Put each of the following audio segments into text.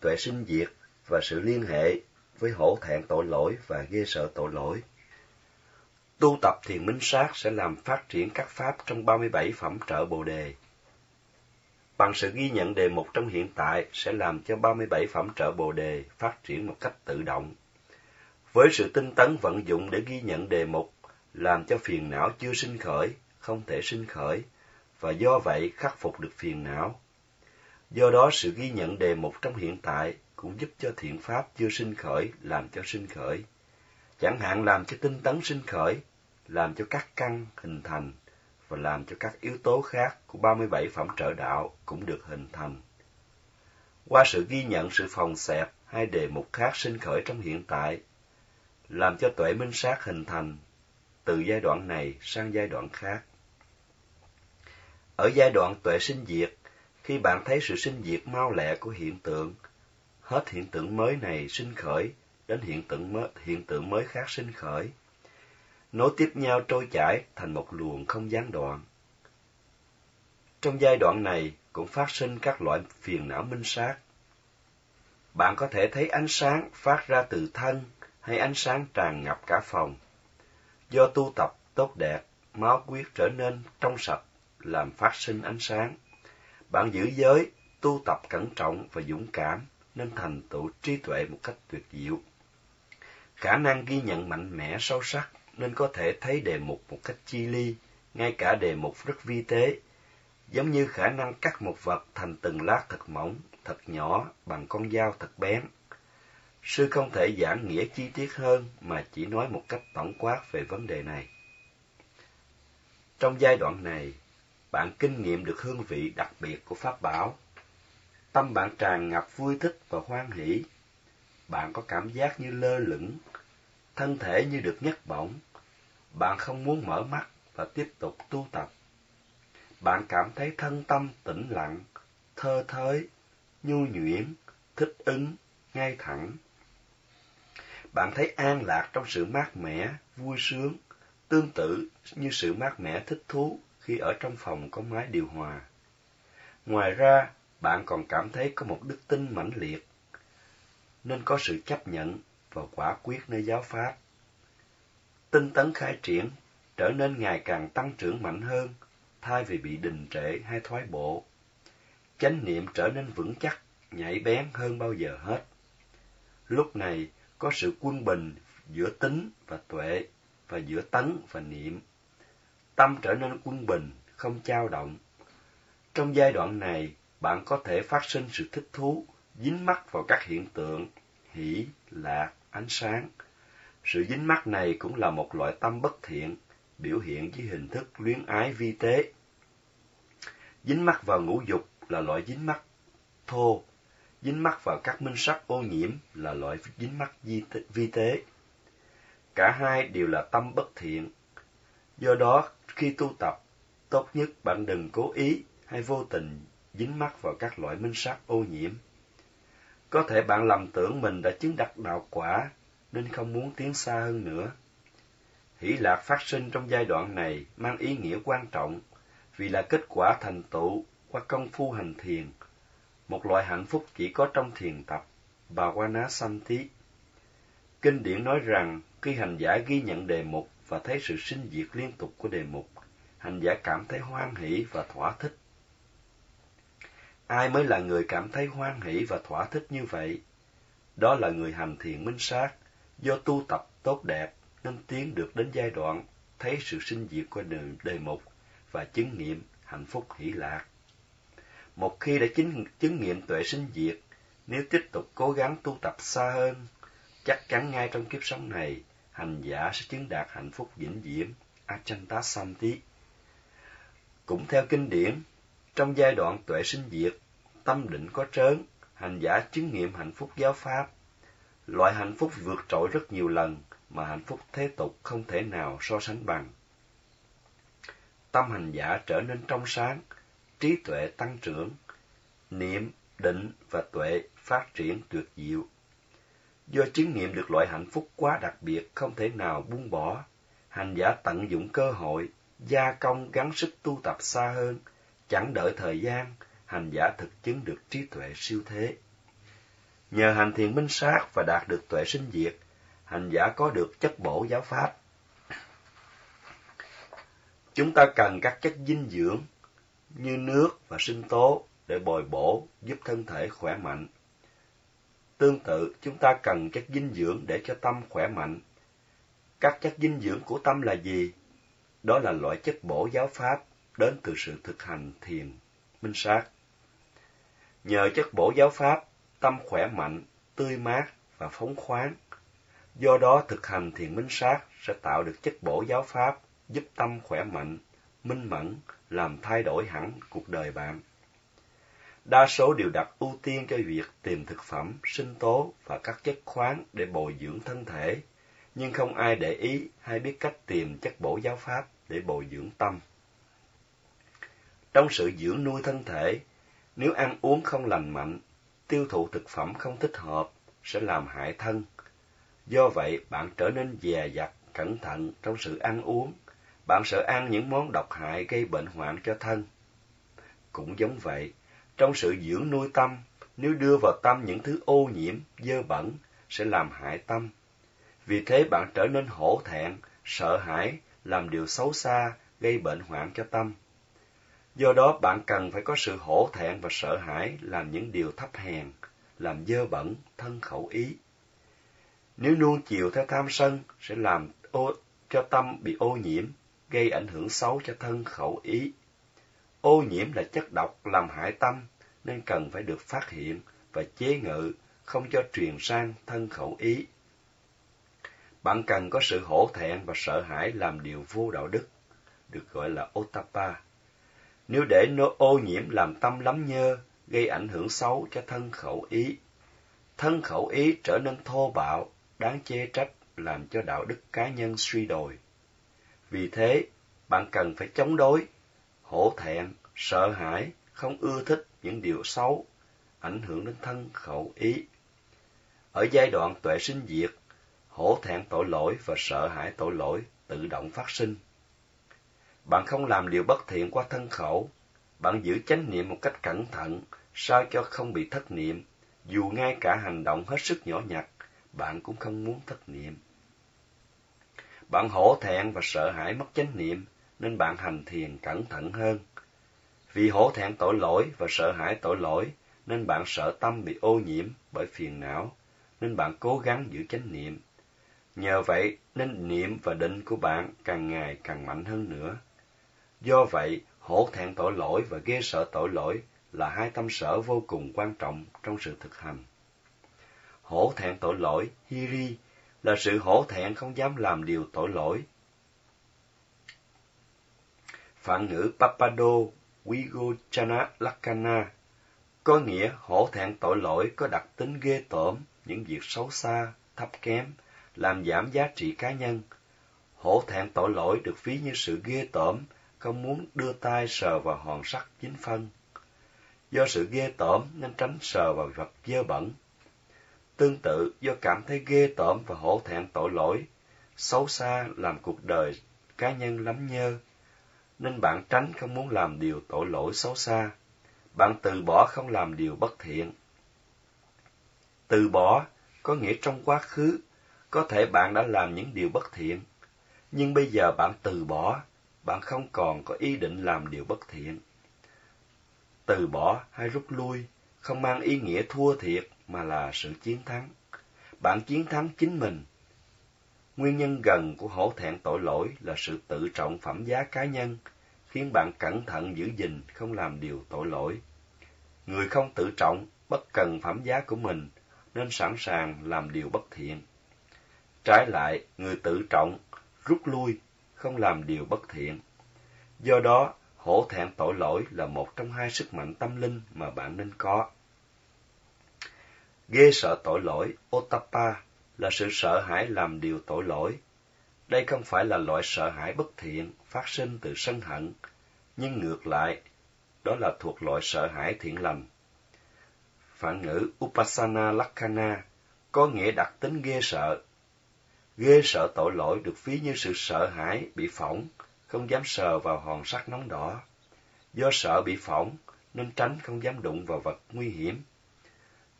tuệ sinh diệt và sự liên hệ với hổ thẹn tội lỗi và ghê sợ tội lỗi. Tu tập thiền minh sát sẽ làm phát triển các pháp trong 37 phẩm trợ Bồ đề. Bằng sự ghi nhận đề mục trong hiện tại sẽ làm cho 37 phẩm trợ Bồ đề phát triển một cách tự động. Với sự tinh tấn vận dụng để ghi nhận đề mục, làm cho phiền não chưa sinh khởi, không thể sinh khởi, và do vậy khắc phục được phiền não. Do đó sự ghi nhận đề mục trong hiện tại cũng giúp cho thiện pháp chưa sinh khởi làm cho sinh khởi. Chẳng hạn làm cho tinh tấn sinh khởi, làm cho các căn hình thành và làm cho các yếu tố khác của 37 phẩm trợ đạo cũng được hình thành. Qua sự ghi nhận sự phòng xẹp hai đề mục khác sinh khởi trong hiện tại, làm cho tuệ minh sát hình thành từ giai đoạn này sang giai đoạn khác. Ở giai đoạn tuệ sinh diệt, khi bạn thấy sự sinh diệt mau lẹ của hiện tượng, hết hiện tượng mới này sinh khởi đến hiện tượng mới, hiện tượng mới khác sinh khởi, nối tiếp nhau trôi chảy thành một luồng không gián đoạn. Trong giai đoạn này cũng phát sinh các loại phiền não minh sát. Bạn có thể thấy ánh sáng phát ra từ thân hay ánh sáng tràn ngập cả phòng. Do tu tập tốt đẹp, máu huyết trở nên trong sạch, làm phát sinh ánh sáng. Bạn giữ giới, tu tập cẩn trọng và dũng cảm, nên thành tựu trí tuệ một cách tuyệt diệu. Khả năng ghi nhận mạnh mẽ sâu sắc nên có thể thấy đề mục một cách chi ly, ngay cả đề mục rất vi tế, giống như khả năng cắt một vật thành từng lát thật mỏng, thật nhỏ bằng con dao thật bén. Sư không thể giảng nghĩa chi tiết hơn mà chỉ nói một cách tổng quát về vấn đề này. Trong giai đoạn này, bạn kinh nghiệm được hương vị đặc biệt của Pháp Bảo. Tâm bạn tràn ngập vui thích và hoan hỷ. Bạn có cảm giác như lơ lửng, thân thể như được nhấc bổng. Bạn không muốn mở mắt và tiếp tục tu tập. Bạn cảm thấy thân tâm tĩnh lặng, thơ thới, nhu nhuyễn, thích ứng, ngay thẳng. Bạn thấy an lạc trong sự mát mẻ, vui sướng, tương tự như sự mát mẻ thích thú khi ở trong phòng có máy điều hòa. Ngoài ra, bạn còn cảm thấy có một đức tin mãnh liệt, nên có sự chấp nhận và quả quyết nơi giáo pháp. Tinh tấn khai triển trở nên ngày càng tăng trưởng mạnh hơn, thay vì bị đình trệ hay thoái bộ. Chánh niệm trở nên vững chắc, nhạy bén hơn bao giờ hết. Lúc này có sự quân bình giữa tính và tuệ, và giữa tấn và niệm. Tâm trở nên quân bình, không trao động. Trong giai đoạn này, bạn có thể phát sinh sự thích thú, dính mắc vào các hiện tượng, hỷ, lạc, ánh sáng. Sự dính mắc này cũng là một loại tâm bất thiện, biểu hiện dưới hình thức luyến ái vi tế. Dính mắc vào ngũ dục là loại dính mắc thô, dính mắc vào các minh sắc ô nhiễm là loại dính mắc vi tế. Cả hai đều là tâm bất thiện. Do đó, khi tu tập, tốt nhất bạn đừng cố ý hay vô tình dính mắc vào các loại minh sát ô nhiễm. Có thể bạn lầm tưởng mình đã chứng đạt đạo quả, nên không muốn tiến xa hơn nữa. Hỷ lạc phát sinh trong giai đoạn này mang ý nghĩa quan trọng, vì là kết quả thành tựu qua công phu hành thiền, một loại hạnh phúc chỉ có trong thiền tập, bà sanh thí Kinh điển nói rằng, khi hành giả ghi nhận đề mục và thấy sự sinh diệt liên tục của đề mục, hành giả cảm thấy hoan hỷ và thỏa thích. Ai mới là người cảm thấy hoan hỷ và thỏa thích như vậy? Đó là người hành thiền minh sát, do tu tập tốt đẹp nên tiến được đến giai đoạn thấy sự sinh diệt của đề, đề mục và chứng nghiệm hạnh phúc hỷ lạc. Một khi đã chứng, chứng nghiệm tuệ sinh diệt, nếu tiếp tục cố gắng tu tập xa hơn, chắc chắn ngay trong kiếp sống này, hành giả sẽ chứng đạt hạnh phúc vĩnh viễn, Achanta Santi. Cũng theo kinh điển, trong giai đoạn tuệ sinh diệt, tâm định có trớn, hành giả chứng nghiệm hạnh phúc giáo pháp. Loại hạnh phúc vượt trội rất nhiều lần mà hạnh phúc thế tục không thể nào so sánh bằng. Tâm hành giả trở nên trong sáng, trí tuệ tăng trưởng, niệm, định và tuệ phát triển tuyệt diệu. Do chứng nghiệm được loại hạnh phúc quá đặc biệt không thể nào buông bỏ, hành giả tận dụng cơ hội, gia công gắng sức tu tập xa hơn, chẳng đợi thời gian, hành giả thực chứng được trí tuệ siêu thế. Nhờ hành thiền minh sát và đạt được tuệ sinh diệt, hành giả có được chất bổ giáo pháp. Chúng ta cần các chất dinh dưỡng như nước và sinh tố để bồi bổ giúp thân thể khỏe mạnh. Tương tự, chúng ta cần chất dinh dưỡng để cho tâm khỏe mạnh. Các chất dinh dưỡng của tâm là gì? Đó là loại chất bổ giáo pháp đến từ sự thực hành thiền, minh sát. Nhờ chất bổ giáo pháp, tâm khỏe mạnh, tươi mát và phóng khoáng. Do đó thực hành thiền minh sát sẽ tạo được chất bổ giáo pháp, giúp tâm khỏe mạnh, minh mẫn, làm thay đổi hẳn cuộc đời bạn. Đa số đều đặt ưu tiên cho việc tìm thực phẩm, sinh tố và các chất khoáng để bồi dưỡng thân thể, nhưng không ai để ý hay biết cách tìm chất bổ giáo pháp để bồi dưỡng tâm. Trong sự dưỡng nuôi thân thể, nếu ăn uống không lành mạnh, tiêu thụ thực phẩm không thích hợp sẽ làm hại thân. Do vậy, bạn trở nên dè dặt, cẩn thận trong sự ăn uống. Bạn sợ ăn những món độc hại gây bệnh hoạn cho thân. Cũng giống vậy, trong sự dưỡng nuôi tâm, nếu đưa vào tâm những thứ ô nhiễm, dơ bẩn, sẽ làm hại tâm. Vì thế bạn trở nên hổ thẹn, sợ hãi, làm điều xấu xa, gây bệnh hoạn cho tâm. Do đó bạn cần phải có sự hổ thẹn và sợ hãi làm những điều thấp hèn, làm dơ bẩn thân khẩu ý. Nếu nuông chiều theo tham sân sẽ làm ô, cho tâm bị ô nhiễm, gây ảnh hưởng xấu cho thân khẩu ý. Ô nhiễm là chất độc làm hại tâm, nên cần phải được phát hiện và chế ngự, không cho truyền sang thân khẩu ý. Bạn cần có sự hổ thẹn và sợ hãi làm điều vô đạo đức, được gọi là otapa. Nếu để nó ô nhiễm làm tâm lắm nhơ, gây ảnh hưởng xấu cho thân khẩu ý. Thân khẩu ý trở nên thô bạo, đáng chê trách, làm cho đạo đức cá nhân suy đồi. Vì thế, bạn cần phải chống đối, hổ thẹn, sợ hãi, không ưa thích những điều xấu, ảnh hưởng đến thân khẩu ý. Ở giai đoạn tuệ sinh diệt, hổ thẹn tội lỗi và sợ hãi tội lỗi tự động phát sinh. Bạn không làm điều bất thiện qua thân khẩu, bạn giữ chánh niệm một cách cẩn thận, sao cho không bị thất niệm, dù ngay cả hành động hết sức nhỏ nhặt, bạn cũng không muốn thất niệm. Bạn hổ thẹn và sợ hãi mất chánh niệm, nên bạn hành thiền cẩn thận hơn. Vì hổ thẹn tội lỗi và sợ hãi tội lỗi, nên bạn sợ tâm bị ô nhiễm bởi phiền não, nên bạn cố gắng giữ chánh niệm. Nhờ vậy nên niệm và định của bạn càng ngày càng mạnh hơn nữa. Do vậy, hổ thẹn tội lỗi và ghê sợ tội lỗi là hai tâm sở vô cùng quan trọng trong sự thực hành. Hổ thẹn tội lỗi, hiri, là sự hổ thẹn không dám làm điều tội lỗi. Phạn ngữ Papado Wigochana Lakana có nghĩa hổ thẹn tội lỗi có đặc tính ghê tởm, những việc xấu xa, thấp kém, làm giảm giá trị cá nhân. Hổ thẹn tội lỗi được ví như sự ghê tởm, không muốn đưa tay sờ vào hòn sắt dính phân. Do sự ghê tởm nên tránh sờ vào vật dơ bẩn. Tương tự, do cảm thấy ghê tởm và hổ thẹn tội lỗi, xấu xa làm cuộc đời cá nhân lắm nhơ, nên bạn tránh không muốn làm điều tội lỗi xấu xa. Bạn từ bỏ không làm điều bất thiện. Từ bỏ có nghĩa trong quá khứ, có thể bạn đã làm những điều bất thiện, nhưng bây giờ bạn từ bỏ, bạn không còn có ý định làm điều bất thiện. Từ bỏ hay rút lui không mang ý nghĩa thua thiệt mà là sự chiến thắng. Bạn chiến thắng chính mình. Nguyên nhân gần của hổ thẹn tội lỗi là sự tự trọng phẩm giá cá nhân, khiến bạn cẩn thận giữ gìn không làm điều tội lỗi. Người không tự trọng, bất cần phẩm giá của mình, nên sẵn sàng làm điều bất thiện. Trái lại, người tự trọng, rút lui, không làm điều bất thiện. Do đó, hổ thẹn tội lỗi là một trong hai sức mạnh tâm linh mà bạn nên có. Ghê sợ tội lỗi, otapa, là sự sợ hãi làm điều tội lỗi. Đây không phải là loại sợ hãi bất thiện phát sinh từ sân hận, nhưng ngược lại, đó là thuộc loại sợ hãi thiện lành. Phản ngữ Upasana Lakhana có nghĩa đặc tính ghê sợ. Ghê sợ tội lỗi được ví như sự sợ hãi bị phỏng, không dám sờ vào hòn sắt nóng đỏ. Do sợ bị phỏng, nên tránh không dám đụng vào vật nguy hiểm.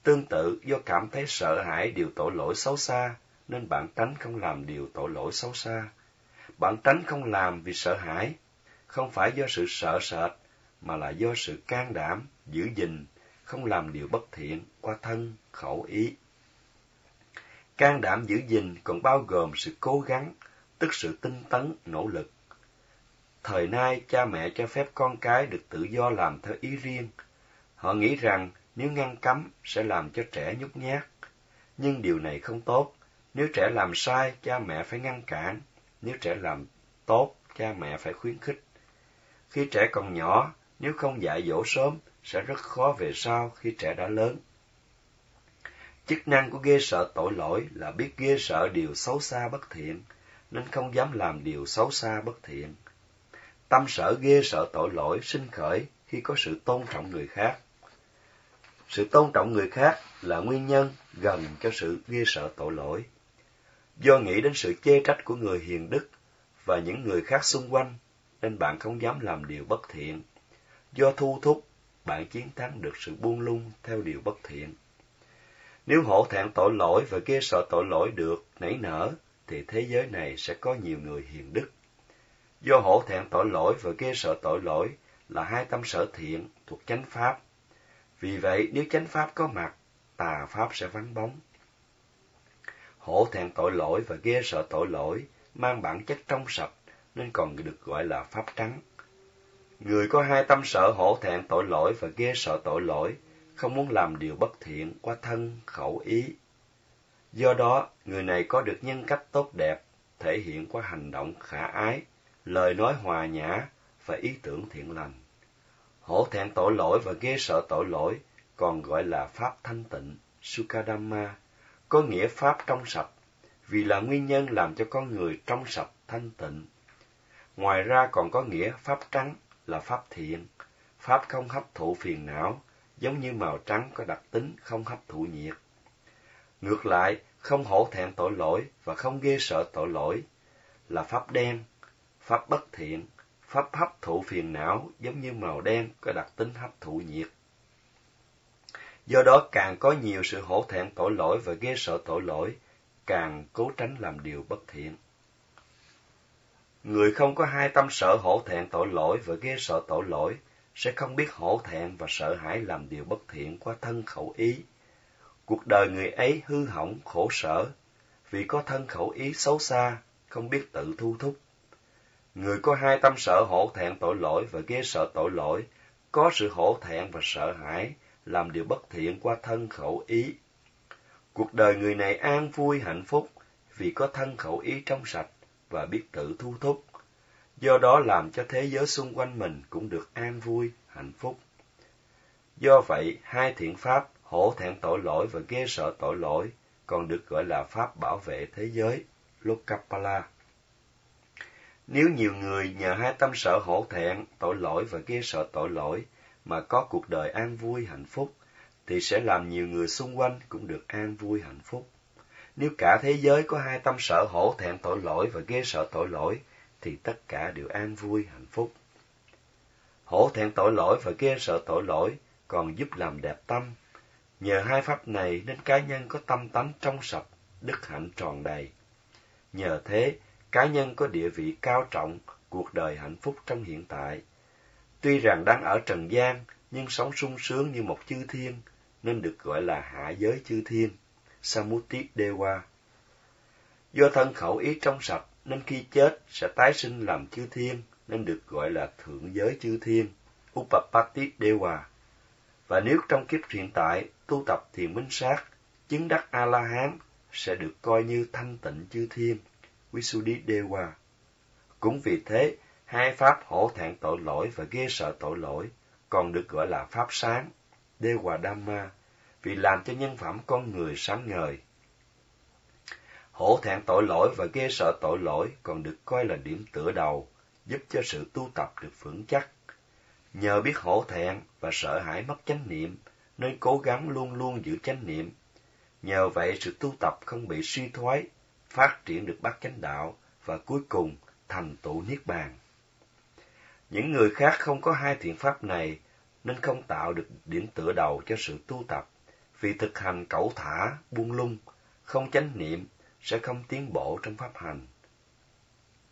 Tương tự, do cảm thấy sợ hãi điều tội lỗi xấu xa, nên bạn tránh không làm điều tội lỗi xấu xa. Bạn tránh không làm vì sợ hãi, không phải do sự sợ sệt, mà là do sự can đảm, giữ gìn, không làm điều bất thiện qua thân, khẩu ý. Can đảm giữ gìn còn bao gồm sự cố gắng, tức sự tinh tấn, nỗ lực. Thời nay, cha mẹ cho phép con cái được tự do làm theo ý riêng. Họ nghĩ rằng nếu ngăn cấm sẽ làm cho trẻ nhút nhát. Nhưng điều này không tốt. Nếu trẻ làm sai, cha mẹ phải ngăn cản. Nếu trẻ làm tốt, cha mẹ phải khuyến khích. Khi trẻ còn nhỏ, nếu không dạy dỗ sớm, sẽ rất khó về sau khi trẻ đã lớn. Chức năng của ghê sợ tội lỗi là biết ghê sợ điều xấu xa bất thiện, nên không dám làm điều xấu xa bất thiện. Tâm sở ghê sợ tội lỗi sinh khởi khi có sự tôn trọng người khác. Sự tôn trọng người khác là nguyên nhân gần cho sự ghê sợ tội lỗi. Do nghĩ đến sự chê trách của người hiền đức và những người khác xung quanh, nên bạn không dám làm điều bất thiện. Do thu thúc, bạn chiến thắng được sự buông lung theo điều bất thiện. Nếu hổ thẹn tội lỗi và ghê sợ tội lỗi được nảy nở, thì thế giới này sẽ có nhiều người hiền đức. Do hổ thẹn tội lỗi và ghê sợ tội lỗi là hai tâm sở thiện thuộc chánh pháp. Vì vậy, nếu chánh pháp có mặt, tà pháp sẽ vắng bóng. Hổ thẹn tội lỗi và ghê sợ tội lỗi mang bản chất trong sạch nên còn được gọi là pháp trắng. Người có hai tâm sợ hổ thẹn tội lỗi và ghê sợ tội lỗi, không muốn làm điều bất thiện qua thân, khẩu ý. Do đó, người này có được nhân cách tốt đẹp, thể hiện qua hành động khả ái, lời nói hòa nhã và ý tưởng thiện lành. Hổ thẹn tội lỗi và ghê sợ tội lỗi còn gọi là pháp thanh tịnh, Sukadhamma, có nghĩa pháp trong sạch, vì là nguyên nhân làm cho con người trong sạch thanh tịnh. Ngoài ra còn có nghĩa pháp trắng là pháp thiện, pháp không hấp thụ phiền não, giống như màu trắng có đặc tính không hấp thụ nhiệt. Ngược lại, không hổ thẹn tội lỗi và không ghê sợ tội lỗi là pháp đen, pháp bất thiện, pháp hấp thụ phiền não giống như màu đen có đặc tính hấp thụ nhiệt. Do đó càng có nhiều sự hổ thẹn tội lỗi và ghê sợ tội lỗi, càng cố tránh làm điều bất thiện. Người không có hai tâm sợ hổ thẹn tội lỗi và ghê sợ tội lỗi sẽ không biết hổ thẹn và sợ hãi làm điều bất thiện qua thân khẩu ý. Cuộc đời người ấy hư hỏng khổ sở vì có thân khẩu ý xấu xa, không biết tự thu thúc. Người có hai tâm sợ hổ thẹn tội lỗi và ghê sợ tội lỗi, có sự hổ thẹn và sợ hãi, làm điều bất thiện qua thân khẩu ý. Cuộc đời người này an vui hạnh phúc vì có thân khẩu ý trong sạch và biết tự thu thúc. Do đó làm cho thế giới xung quanh mình cũng được an vui, hạnh phúc. Do vậy, hai thiện pháp, hổ thẹn tội lỗi và ghê sợ tội lỗi, còn được gọi là pháp bảo vệ thế giới, Lokapala. Nếu nhiều người nhờ hai tâm sợ hổ thẹn, tội lỗi và ghê sợ tội lỗi mà có cuộc đời an vui hạnh phúc, thì sẽ làm nhiều người xung quanh cũng được an vui hạnh phúc. Nếu cả thế giới có hai tâm sợ hổ thẹn tội lỗi và ghê sợ tội lỗi, thì tất cả đều an vui hạnh phúc. Hổ thẹn tội lỗi và ghê sợ tội lỗi còn giúp làm đẹp tâm. Nhờ hai pháp này nên cá nhân có tâm tánh trong sạch, đức hạnh tròn đầy. Nhờ thế, cá nhân có địa vị cao trọng, cuộc đời hạnh phúc trong hiện tại. Tuy rằng đang ở trần gian, nhưng sống sung sướng như một chư thiên, nên được gọi là hạ giới chư thiên, Samuti Dewa. Do thân khẩu ý trong sạch, nên khi chết sẽ tái sinh làm chư thiên, nên được gọi là thượng giới chư thiên, Upapati Dewa. Và nếu trong kiếp hiện tại tu tập thiền minh sát, chứng đắc A-la-hán, sẽ được coi như thanh tịnh chư thiên, Visuddhideva. Cũng vì thế, hai pháp hổ thẹn tội lỗi và ghê sợ tội lỗi còn được gọi là pháp sáng, Dewa Dhamma, vì làm cho nhân phẩm con người sáng ngời. Hổ thẹn tội lỗi và ghê sợ tội lỗi còn được coi là điểm tựa đầu, giúp cho sự tu tập được vững chắc. Nhờ biết hổ thẹn và sợ hãi mất chánh niệm, nên cố gắng luôn luôn giữ chánh niệm. Nhờ vậy sự tu tập không bị suy thoái, phát triển được bát chánh đạo và cuối cùng thành tựu niết bàn. Những người khác không có hai thiện pháp này nên không tạo được điểm tựa đầu cho sự tu tập, Vì thực hành cẩu thả, buông lung, không chánh niệm sẽ không tiến bộ trong pháp hành.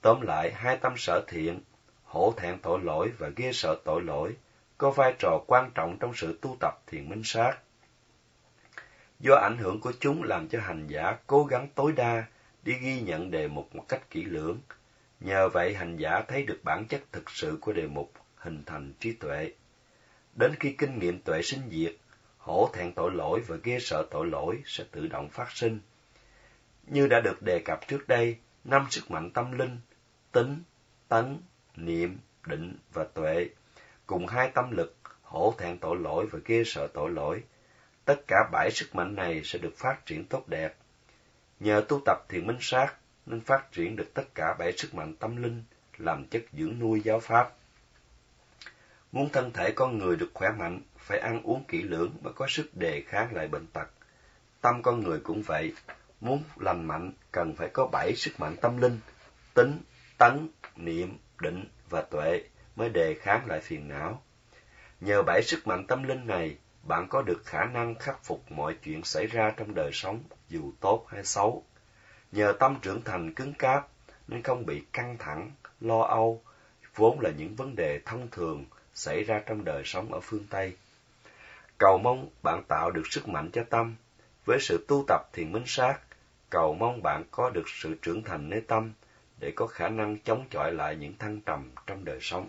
Tóm lại, hai tâm sở thiện, hổ thẹn tội lỗi và ghê sợ tội lỗi có vai trò quan trọng trong sự tu tập thiền minh sát. Do ảnh hưởng của chúng làm cho hành giả cố gắng tối đa đi ghi nhận đề mục một cách kỹ lưỡng. Nhờ vậy hành giả thấy được bản chất thực sự của đề mục hình thành trí tuệ. Đến khi kinh nghiệm tuệ sinh diệt, hổ thẹn tội lỗi và ghê sợ tội lỗi sẽ tự động phát sinh. Như đã được đề cập trước đây, năm sức mạnh tâm linh, tính, tấn, niệm, định và tuệ, cùng hai tâm lực, hổ thẹn tội lỗi và ghê sợ tội lỗi, tất cả bảy sức mạnh này sẽ được phát triển tốt đẹp. Nhờ tu tập thiền minh sát nên phát triển được tất cả bảy sức mạnh tâm linh làm chất dưỡng nuôi giáo pháp. Muốn thân thể con người được khỏe mạnh, phải ăn uống kỹ lưỡng mới có sức đề kháng lại bệnh tật. Tâm con người cũng vậy, muốn lành mạnh cần phải có bảy sức mạnh tâm linh, tính, tấn, niệm, định và tuệ mới đề kháng lại phiền não. Nhờ bảy sức mạnh tâm linh này, bạn có được khả năng khắc phục mọi chuyện xảy ra trong đời sống, dù tốt hay xấu. Nhờ tâm trưởng thành cứng cáp, nên không bị căng thẳng, lo âu, vốn là những vấn đề thông thường xảy ra trong đời sống ở phương Tây. Cầu mong bạn tạo được sức mạnh cho tâm, với sự tu tập thiền minh sát, cầu mong bạn có được sự trưởng thành nơi tâm, để có khả năng chống chọi lại những thăng trầm trong đời sống.